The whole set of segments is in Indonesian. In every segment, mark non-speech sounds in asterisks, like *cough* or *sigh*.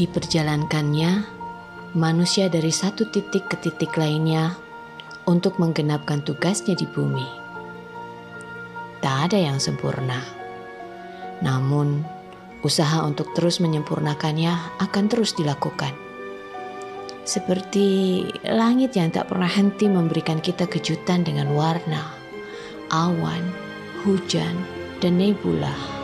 Diperjalankannya, manusia dari satu titik ke titik lainnya untuk menggenapkan tugasnya di bumi. Tak ada yang sempurna. Namun, usaha untuk terus menyempurnakannya akan terus dilakukan. Seperti langit yang tak pernah henti memberikan kita kejutan dengan warna, awan, hujan, dan nebula.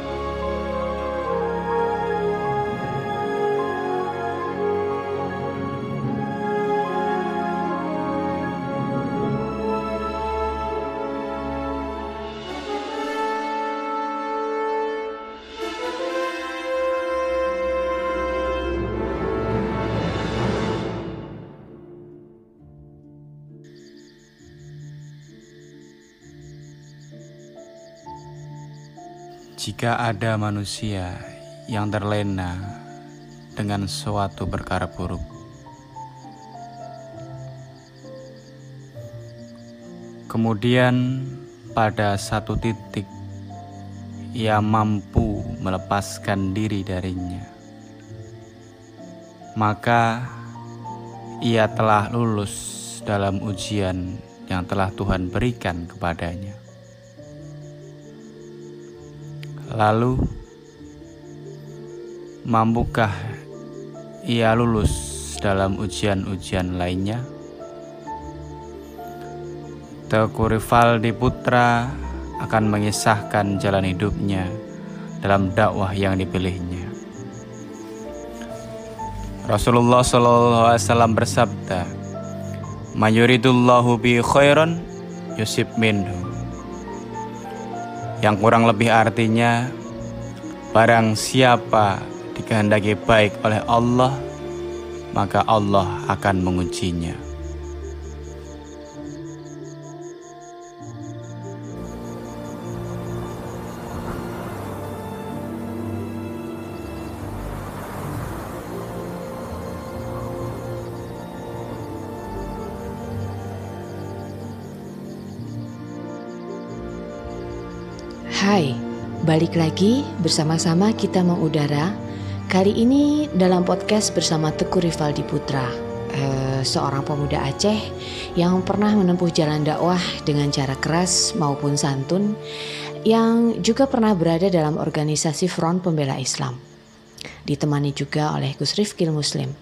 Jika ada manusia yang terlena dengan suatu perkara buruk, kemudian pada satu titik ia mampu melepaskan diri darinya, maka ia telah lulus dalam ujian yang telah Tuhan berikan kepadanya. Lalu, mampukah ia lulus dalam ujian-ujian lainnya? Teguh Rivaldi Putra akan mengisahkan jalan hidupnya dalam dakwah yang dipilihnya. Rasulullah Shallallahu Alaihi Wasallam bersabda, "Mayuridullahu bi khairan yusib minhu." Yang kurang lebih artinya barang siapa dikehendaki baik oleh Allah maka Allah akan mengujinya. Balik lagi bersama-sama kita mengudara. Kali ini dalam podcast bersama Teguh Rivaldi Putra, eh, seorang pemuda Aceh yang pernah menempuh jalan dakwah dengan cara keras maupun santun, yang juga pernah berada dalam organisasi Front Pembela Islam. Ditemani juga oleh Gus Rifkil Muslim.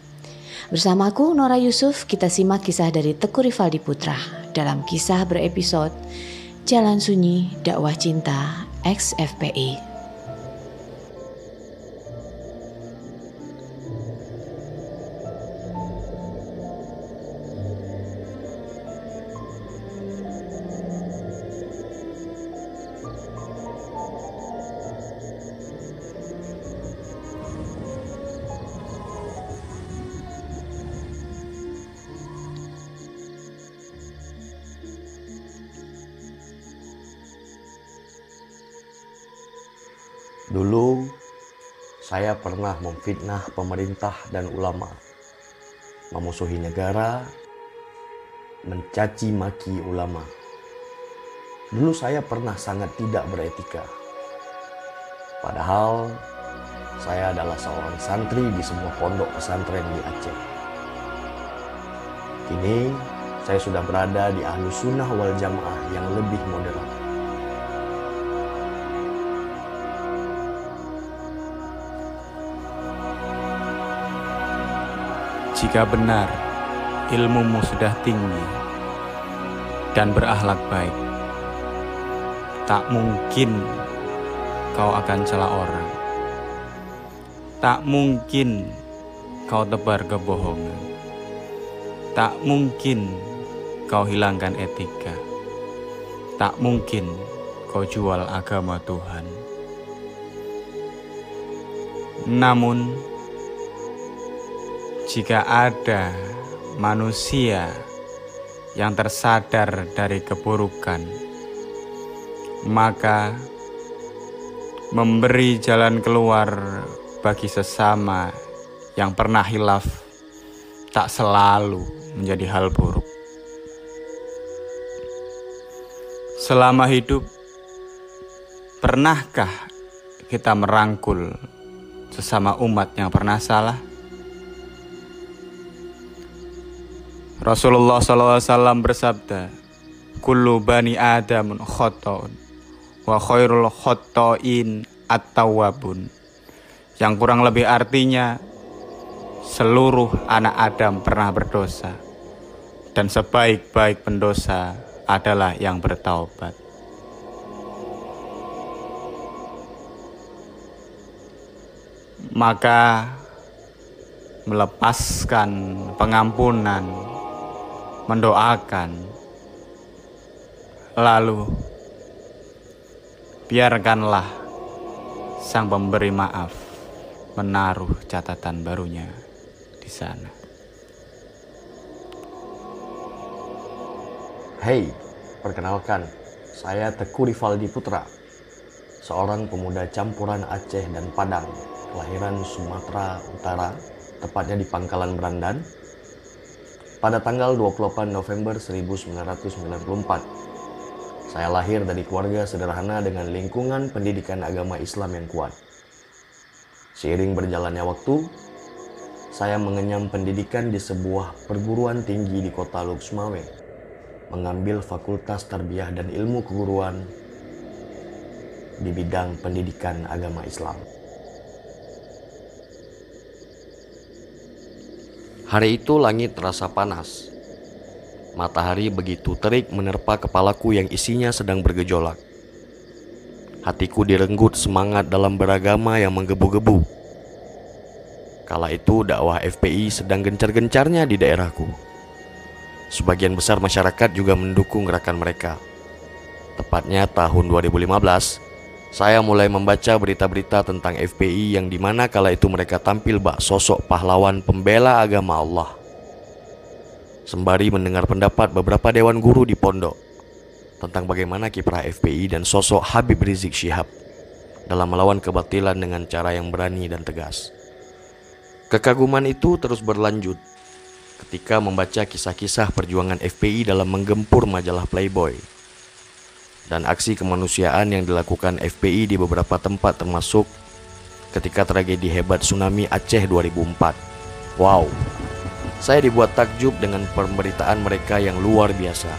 Bersamaku Nora Yusuf, kita simak kisah dari Teguh Rivaldi Putra dalam kisah berepisode Jalan Sunyi Dakwah Cinta XFPI. Dulu saya pernah memfitnah pemerintah dan ulama, memusuhi negara, mencaci maki ulama. Dulu saya pernah sangat tidak beretika. Padahal saya adalah seorang santri di sebuah pondok pesantren di Aceh. Kini saya sudah berada di ahlu sunnah wal jamaah yang lebih moderat. Jika benar ilmumu sudah tinggi dan berakhlak baik, tak mungkin kau akan celah orang. Tak mungkin kau tebar kebohongan. Tak mungkin kau hilangkan etika. Tak mungkin kau jual agama Tuhan. Namun, jika ada manusia yang tersadar dari keburukan, maka memberi jalan keluar bagi sesama yang pernah hilaf tak selalu menjadi hal buruk. Selama hidup, pernahkah kita merangkul sesama umat yang pernah salah? Rasulullah SAW bersabda, Kullu bani Adamun khotoun, wa khairul khotoin at-tawwabun. Yang kurang lebih artinya, seluruh anak Adam pernah berdosa, dan sebaik-baik pendosa adalah yang bertaubat. Maka melepaskan pengampunan, mendoakan, lalu biarkanlah sang pemberi maaf menaruh catatan barunya di sana. Hey, perkenalkan, saya Teku Rivaldi Putra, seorang pemuda campuran Aceh dan Padang, kelahiran Sumatera Utara, tepatnya di Pangkalan Berandan, pada tanggal 28 November 1994. Saya lahir dari keluarga sederhana dengan lingkungan pendidikan agama Islam yang kuat. Seiring berjalannya waktu, saya mengenyam pendidikan di sebuah perguruan tinggi di kota Luxmawe mengambil Fakultas Tarbiyah dan Ilmu Keguruan di bidang pendidikan agama Islam. Hari itu langit terasa panas. Matahari begitu terik menerpa kepalaku yang isinya sedang bergejolak. Hatiku direnggut semangat dalam beragama yang menggebu-gebu. Kala itu dakwah FPI sedang gencar-gencarnya di daerahku. Sebagian besar masyarakat juga mendukung gerakan mereka. Tepatnya tahun 2015, saya mulai membaca berita-berita tentang FPI yang di mana kala itu mereka tampil bak sosok pahlawan pembela agama Allah. Sembari mendengar pendapat beberapa dewan guru di pondok tentang bagaimana kiprah FPI dan sosok Habib Rizik Syihab dalam melawan kebatilan dengan cara yang berani dan tegas. Kekaguman itu terus berlanjut ketika membaca kisah-kisah perjuangan FPI dalam menggempur majalah Playboy dan aksi kemanusiaan yang dilakukan FPI di beberapa tempat termasuk ketika tragedi hebat tsunami Aceh 2004. Wow, saya dibuat takjub dengan pemberitaan mereka yang luar biasa.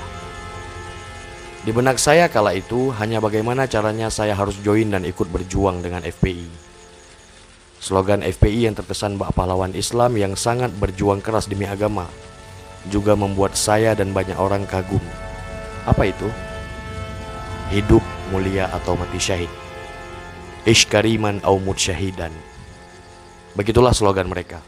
Di benak saya kala itu hanya bagaimana caranya saya harus join dan ikut berjuang dengan FPI. Slogan FPI yang terkesan bak pahlawan Islam yang sangat berjuang keras demi agama juga membuat saya dan banyak orang kagum. Apa itu? Hidup mulia atau mati syahid. Ish kariman au syahidan. Begitulah slogan mereka.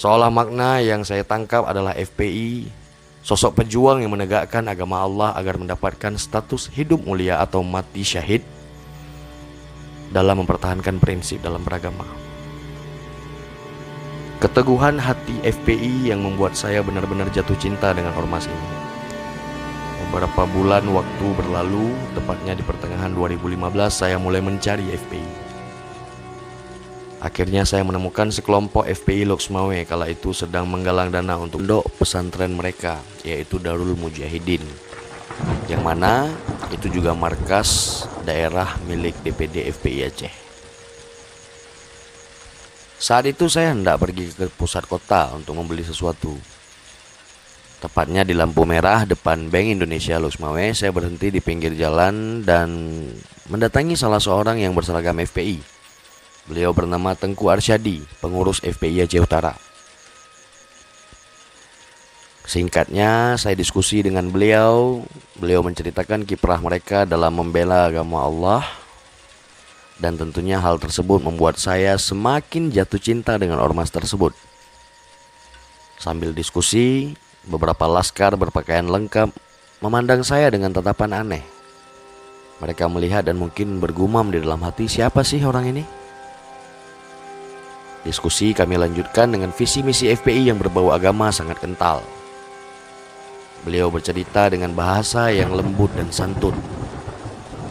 Seolah makna yang saya tangkap adalah FPI, sosok pejuang yang menegakkan agama Allah agar mendapatkan status hidup mulia atau mati syahid dalam mempertahankan prinsip dalam beragama. Keteguhan hati FPI yang membuat saya benar-benar jatuh cinta dengan ormas ini. Beberapa bulan waktu berlalu, tepatnya di pertengahan 2015 saya mulai mencari FPI. Akhirnya saya menemukan sekelompok FPI Loksmawe kala itu sedang menggalang dana untuk dok pesantren mereka, yaitu Darul Mujahidin yang mana itu juga markas daerah milik DPD FPI Aceh. Saat itu saya hendak pergi ke pusat kota untuk membeli sesuatu. Tepatnya di lampu merah depan Bank Indonesia Lusmawe, saya berhenti di pinggir jalan dan mendatangi salah seorang yang berseragam FPI. Beliau bernama Tengku Arsyadi, pengurus FPI Aceh Utara. Singkatnya, saya diskusi dengan beliau. Beliau menceritakan kiprah mereka dalam membela agama Allah, dan tentunya hal tersebut membuat saya semakin jatuh cinta dengan ormas tersebut. Sambil diskusi, beberapa laskar berpakaian lengkap memandang saya dengan tatapan aneh. Mereka melihat dan mungkin bergumam di dalam hati, "Siapa sih orang ini?" Diskusi kami lanjutkan dengan visi misi FPI yang berbau agama sangat kental. Beliau bercerita dengan bahasa yang lembut dan santun.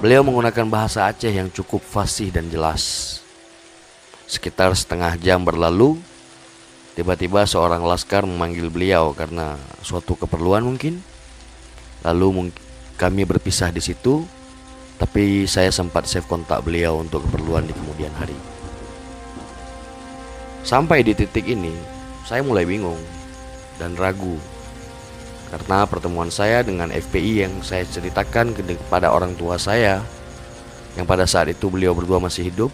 Beliau menggunakan bahasa Aceh yang cukup fasih dan jelas. Sekitar setengah jam berlalu, tiba-tiba seorang laskar memanggil beliau karena suatu keperluan mungkin. Lalu kami berpisah di situ, tapi saya sempat save kontak beliau untuk keperluan di kemudian hari. Sampai di titik ini, saya mulai bingung dan ragu karena pertemuan saya dengan FPI yang saya ceritakan kepada orang tua saya yang pada saat itu beliau berdua masih hidup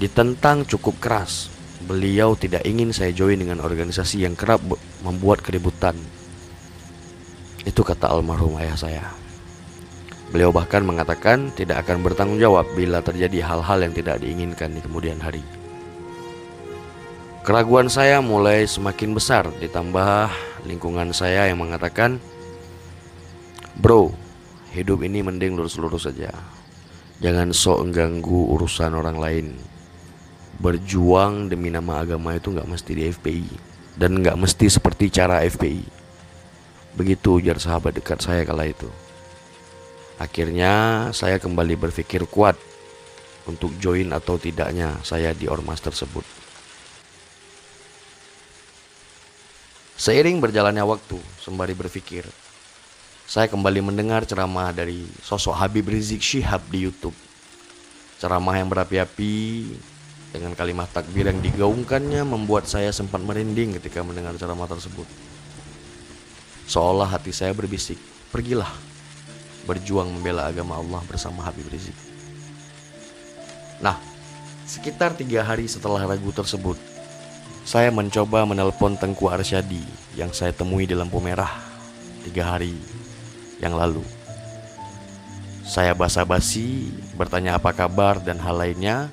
ditentang cukup keras. Beliau tidak ingin saya join dengan organisasi yang kerap membuat keributan. Itu kata almarhum ayah saya. Beliau bahkan mengatakan tidak akan bertanggung jawab bila terjadi hal-hal yang tidak diinginkan di kemudian hari. Keraguan saya mulai semakin besar ditambah lingkungan saya yang mengatakan Bro, hidup ini mending lurus-lurus saja Jangan sok mengganggu urusan orang lain Berjuang demi nama agama itu nggak mesti di FPI Dan nggak mesti seperti cara FPI Begitu ujar sahabat dekat saya kala itu. Akhirnya saya kembali berpikir kuat Untuk join atau tidaknya saya di ormas tersebut. Seiring berjalannya waktu, sembari berpikir, saya kembali mendengar ceramah dari sosok Habib Rizik Syihab di YouTube. Ceramah yang berapi-api dengan kalimat takbir yang digaungkannya membuat saya sempat merinding ketika mendengar ceramah tersebut. Seolah hati saya berbisik, pergilah berjuang membela agama Allah bersama Habib Rizik. Nah, sekitar tiga hari setelah ragu tersebut, saya mencoba menelpon Tengku Arsyadi yang saya temui di lampu merah tiga hari yang lalu. Saya basa-basi, bertanya apa kabar dan hal lainnya,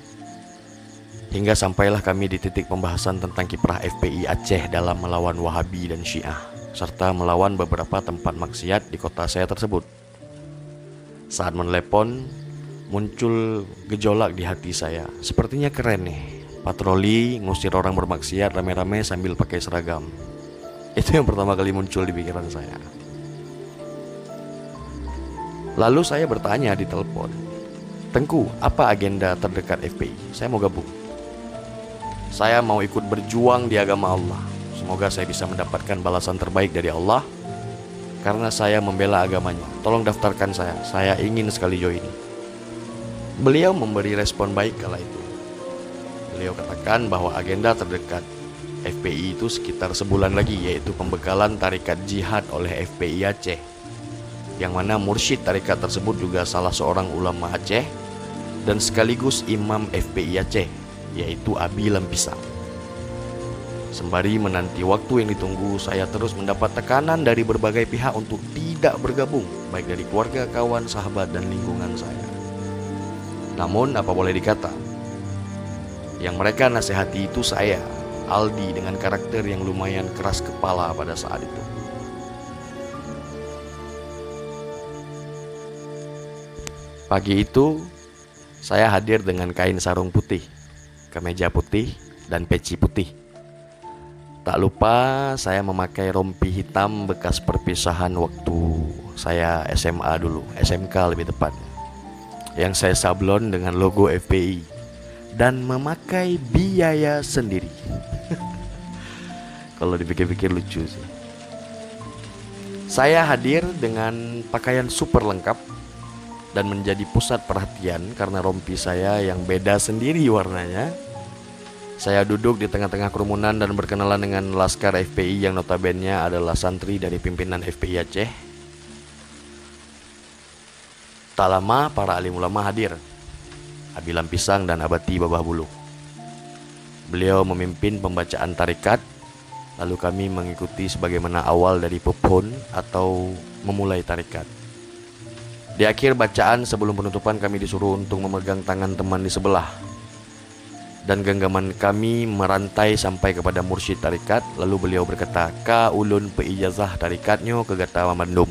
hingga sampailah kami di titik pembahasan tentang kiprah FPI Aceh dalam melawan Wahabi dan Syiah, serta melawan beberapa tempat maksiat di kota saya tersebut. Saat menelepon, muncul gejolak di hati saya. Sepertinya keren nih, patroli ngusir orang bermaksiat rame-rame sambil pakai seragam. Itu yang pertama kali muncul di pikiran saya. Lalu saya bertanya di telepon, Tengku, apa agenda terdekat FPI? Saya mau gabung. Saya mau ikut berjuang di agama Allah. Semoga saya bisa mendapatkan balasan terbaik dari Allah karena saya membela agamanya. Tolong daftarkan saya. Saya ingin sekali join. Beliau memberi respon baik kala itu. Beliau katakan bahwa agenda terdekat FPI itu sekitar sebulan lagi yaitu pembekalan tarikat jihad oleh FPI Aceh yang mana mursyid tarikat tersebut juga salah seorang ulama Aceh dan sekaligus imam FPI Aceh yaitu Abi Lempisang. Sembari menanti waktu yang ditunggu, saya terus mendapat tekanan dari berbagai pihak untuk tidak bergabung, baik dari keluarga, kawan, sahabat, dan lingkungan saya. Namun, apa boleh dikata, yang mereka nasihati itu saya, Aldi dengan karakter yang lumayan keras kepala pada saat itu. Pagi itu, saya hadir dengan kain sarung putih, kemeja putih, dan peci putih. Tak lupa saya memakai rompi hitam bekas perpisahan waktu saya SMA dulu, SMK lebih tepatnya. Yang saya sablon dengan logo FPI dan memakai biaya sendiri. *laughs* Kalau dipikir-pikir lucu sih. Saya hadir dengan pakaian super lengkap dan menjadi pusat perhatian karena rompi saya yang beda sendiri warnanya. Saya duduk di tengah-tengah kerumunan dan berkenalan dengan laskar FPI yang notabene adalah santri dari pimpinan FPI Aceh. Tak lama para alim ulama hadir Abilam Pisang dan Abati Babah Bulu. Beliau memimpin pembacaan tarikat, lalu kami mengikuti sebagaimana awal dari pepun atau memulai tarikat. Di akhir bacaan sebelum penutupan kami disuruh untuk memegang tangan teman di sebelah. Dan genggaman kami merantai sampai kepada mursyid tarikat Lalu beliau berkata Ka ulun peijazah tarikatnya ke Gata Mamandum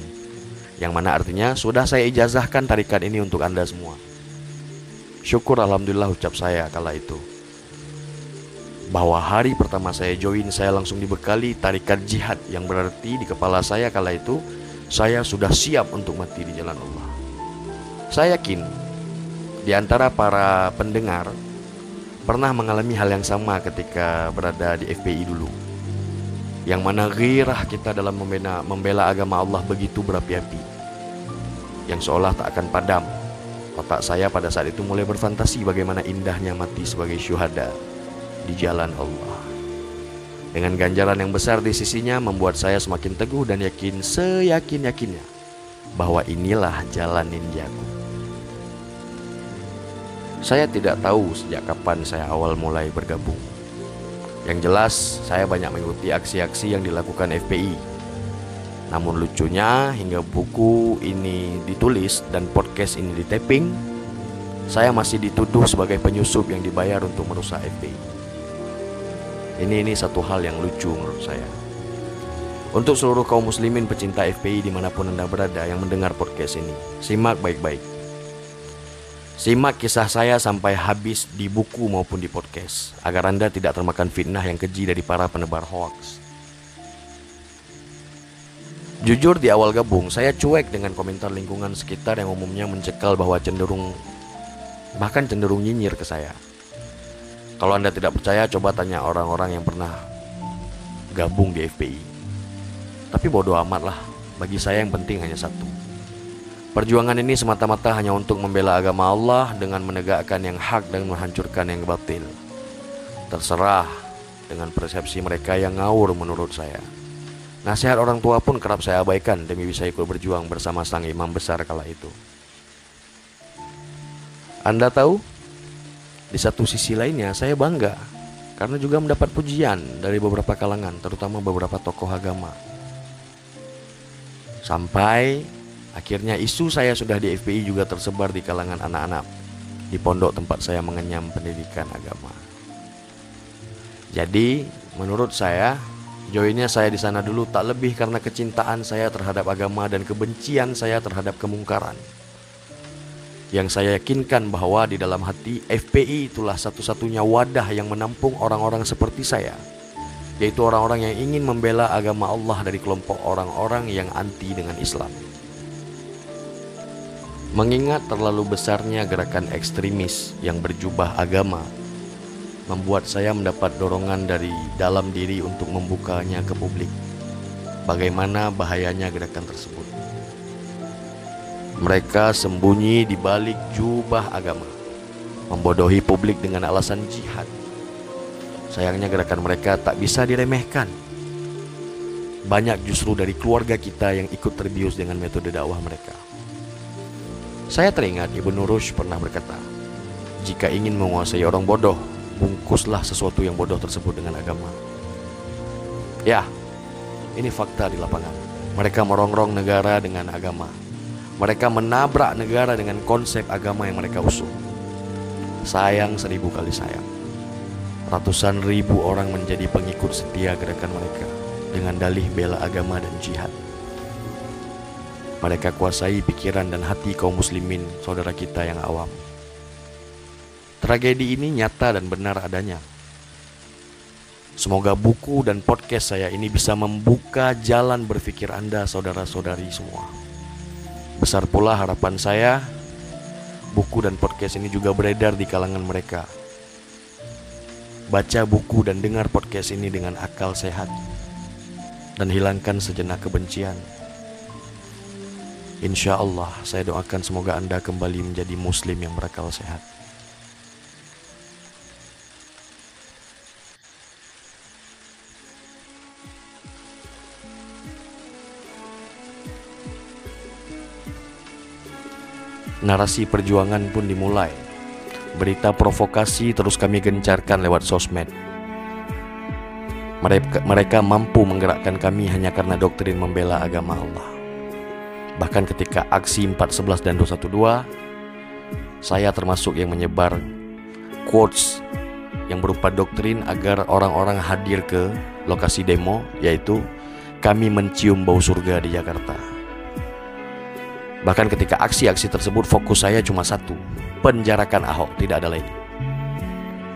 Yang mana artinya Sudah saya ijazahkan tarikat ini untuk anda semua. Syukur Alhamdulillah ucap saya kala itu. Bahwa hari pertama saya join saya langsung dibekali tarikat jihad Yang berarti di kepala saya kala itu Saya sudah siap untuk mati di jalan Allah Saya yakin Di antara para pendengar Pernah mengalami hal yang sama ketika berada di FPI dulu. Yang mana girah kita dalam membela, membela agama Allah begitu berapi-api. Yang seolah tak akan padam. Otak saya pada saat itu mulai berfantasi bagaimana indahnya mati sebagai syuhada di jalan Allah. Dengan ganjaran yang besar di sisinya membuat saya semakin teguh dan yakin seyakin-yakinnya bahwa inilah jalan ninjaku. Saya tidak tahu sejak kapan saya awal mulai bergabung. Yang jelas, saya banyak mengikuti aksi-aksi yang dilakukan FPI. Namun lucunya, hingga buku ini ditulis dan podcast ini ditaping, saya masih dituduh sebagai penyusup yang dibayar untuk merusak FPI. Ini ini satu hal yang lucu menurut saya. Untuk seluruh kaum muslimin pecinta FPI di mana pun anda berada yang mendengar podcast ini, simak baik-baik. Simak kisah saya sampai habis di buku maupun di podcast, agar anda tidak termakan fitnah yang keji dari para penebar hoax. Jujur di awal gabung, saya cuek dengan komentar lingkungan sekitar yang umumnya mencekal bahwa cenderung bahkan cenderung nyinyir ke saya. Kalau Anda tidak percaya, coba tanya orang-orang yang pernah gabung di FPI. Tapi bodoh amat lah, bagi saya yang penting hanya satu. Perjuangan ini semata-mata hanya untuk membela agama Allah dengan menegakkan yang hak dan menghancurkan yang batil. Terserah dengan persepsi mereka yang ngawur menurut saya. Nasihat orang tua pun kerap saya abaikan demi bisa ikut berjuang bersama sang imam besar kala itu. Anda tahu di satu sisi lainnya, saya bangga karena juga mendapat pujian dari beberapa kalangan, terutama beberapa tokoh agama. Sampai akhirnya isu saya sudah di FPI juga tersebar di kalangan anak-anak. Di pondok tempat saya mengenyam pendidikan agama. Jadi, menurut saya, joinnya saya di sana dulu tak lebih karena kecintaan saya terhadap agama dan kebencian saya terhadap kemungkaran. Yang saya yakinkan bahwa di dalam hati FPI itulah satu-satunya wadah yang menampung orang-orang seperti saya yaitu orang-orang yang ingin membela agama Allah dari kelompok orang-orang yang anti dengan Islam. Mengingat terlalu besarnya gerakan ekstremis yang berjubah agama, membuat saya mendapat dorongan dari dalam diri untuk membukanya ke publik. Bagaimana bahayanya gerakan tersebut? Mereka sembunyi di balik jubah agama, membodohi publik dengan alasan jihad. Sayangnya gerakan mereka tak bisa diremehkan. Banyak justru dari keluarga kita yang ikut terbius dengan metode dakwah mereka. Saya teringat Ibu Nurush pernah berkata, jika ingin menguasai orang bodoh, bungkuslah sesuatu yang bodoh tersebut dengan agama. Ya, ini fakta di lapangan. Mereka merongrong negara dengan agama mereka menabrak negara dengan konsep agama yang mereka usung. Sayang seribu kali sayang. Ratusan ribu orang menjadi pengikut setia gerakan mereka dengan dalih bela agama dan jihad. Mereka kuasai pikiran dan hati kaum muslimin, saudara kita yang awam. Tragedi ini nyata dan benar adanya. Semoga buku dan podcast saya ini bisa membuka jalan berpikir Anda, saudara-saudari semua. Besar pula harapan saya buku dan podcast ini juga beredar di kalangan mereka. Baca buku dan dengar podcast ini dengan akal sehat dan hilangkan sejenak kebencian. Insya Allah, saya doakan semoga Anda kembali menjadi Muslim yang berakal sehat. narasi perjuangan pun dimulai. Berita provokasi terus kami gencarkan lewat sosmed. Mereka, mereka mampu menggerakkan kami hanya karena doktrin membela agama Allah. Bahkan ketika aksi 411 dan 212, saya termasuk yang menyebar quotes yang berupa doktrin agar orang-orang hadir ke lokasi demo, yaitu kami mencium bau surga di Jakarta. Bahkan ketika aksi-aksi tersebut fokus saya cuma satu, penjarakan Ahok, tidak ada lain.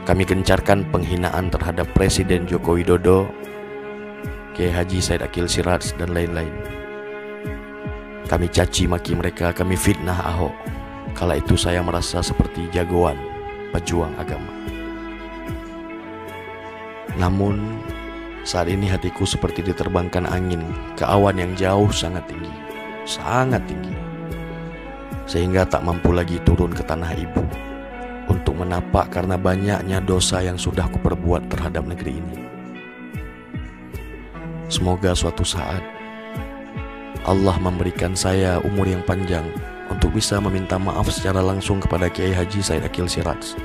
Kami gencarkan penghinaan terhadap Presiden Joko Widodo, Kiai Haji Said Akil Siraj, dan lain-lain. Kami caci maki mereka, kami fitnah Ahok. Kala itu saya merasa seperti jagoan pejuang agama. Namun, saat ini hatiku seperti diterbangkan angin ke awan yang jauh sangat tinggi, sangat tinggi sehingga tak mampu lagi turun ke tanah ibu untuk menapak karena banyaknya dosa yang sudah kuperbuat terhadap negeri ini. Semoga suatu saat Allah memberikan saya umur yang panjang untuk bisa meminta maaf secara langsung kepada Kiai Haji Said Akil Siraj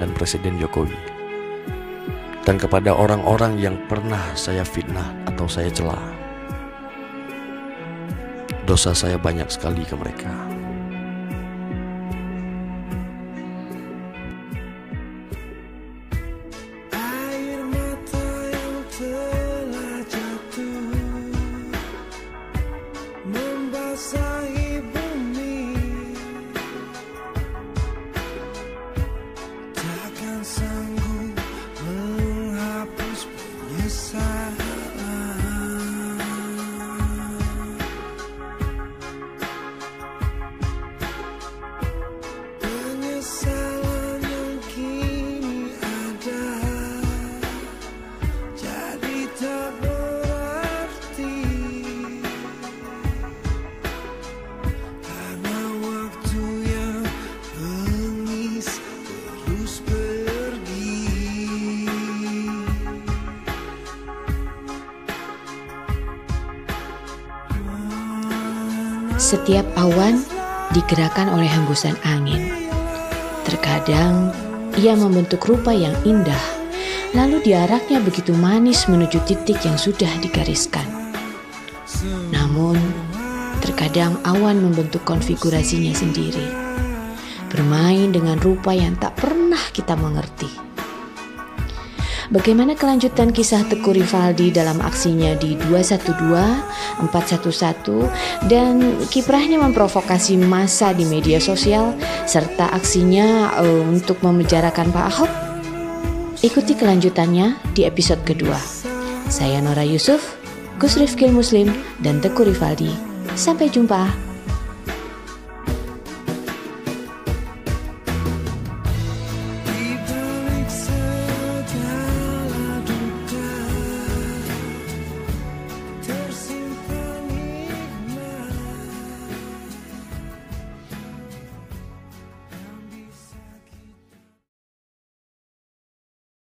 dan Presiden Jokowi dan kepada orang-orang yang pernah saya fitnah atau saya celah. Dosa saya banyak sekali ke mereka. Setiap awan digerakkan oleh hembusan angin. Terkadang ia membentuk rupa yang indah, lalu diaraknya begitu manis menuju titik yang sudah digariskan. Namun, terkadang awan membentuk konfigurasinya sendiri, bermain dengan rupa yang tak pernah kita mengerti. Bagaimana kelanjutan kisah Teguh Rivaldi dalam aksinya di 212, 411 dan kiprahnya memprovokasi massa di media sosial serta aksinya eh, untuk memenjarakan Pak Ahok? Ikuti kelanjutannya di episode kedua. Saya Nora Yusuf, Gus Rifkil Muslim, dan Teguh Rivaldi. Sampai jumpa.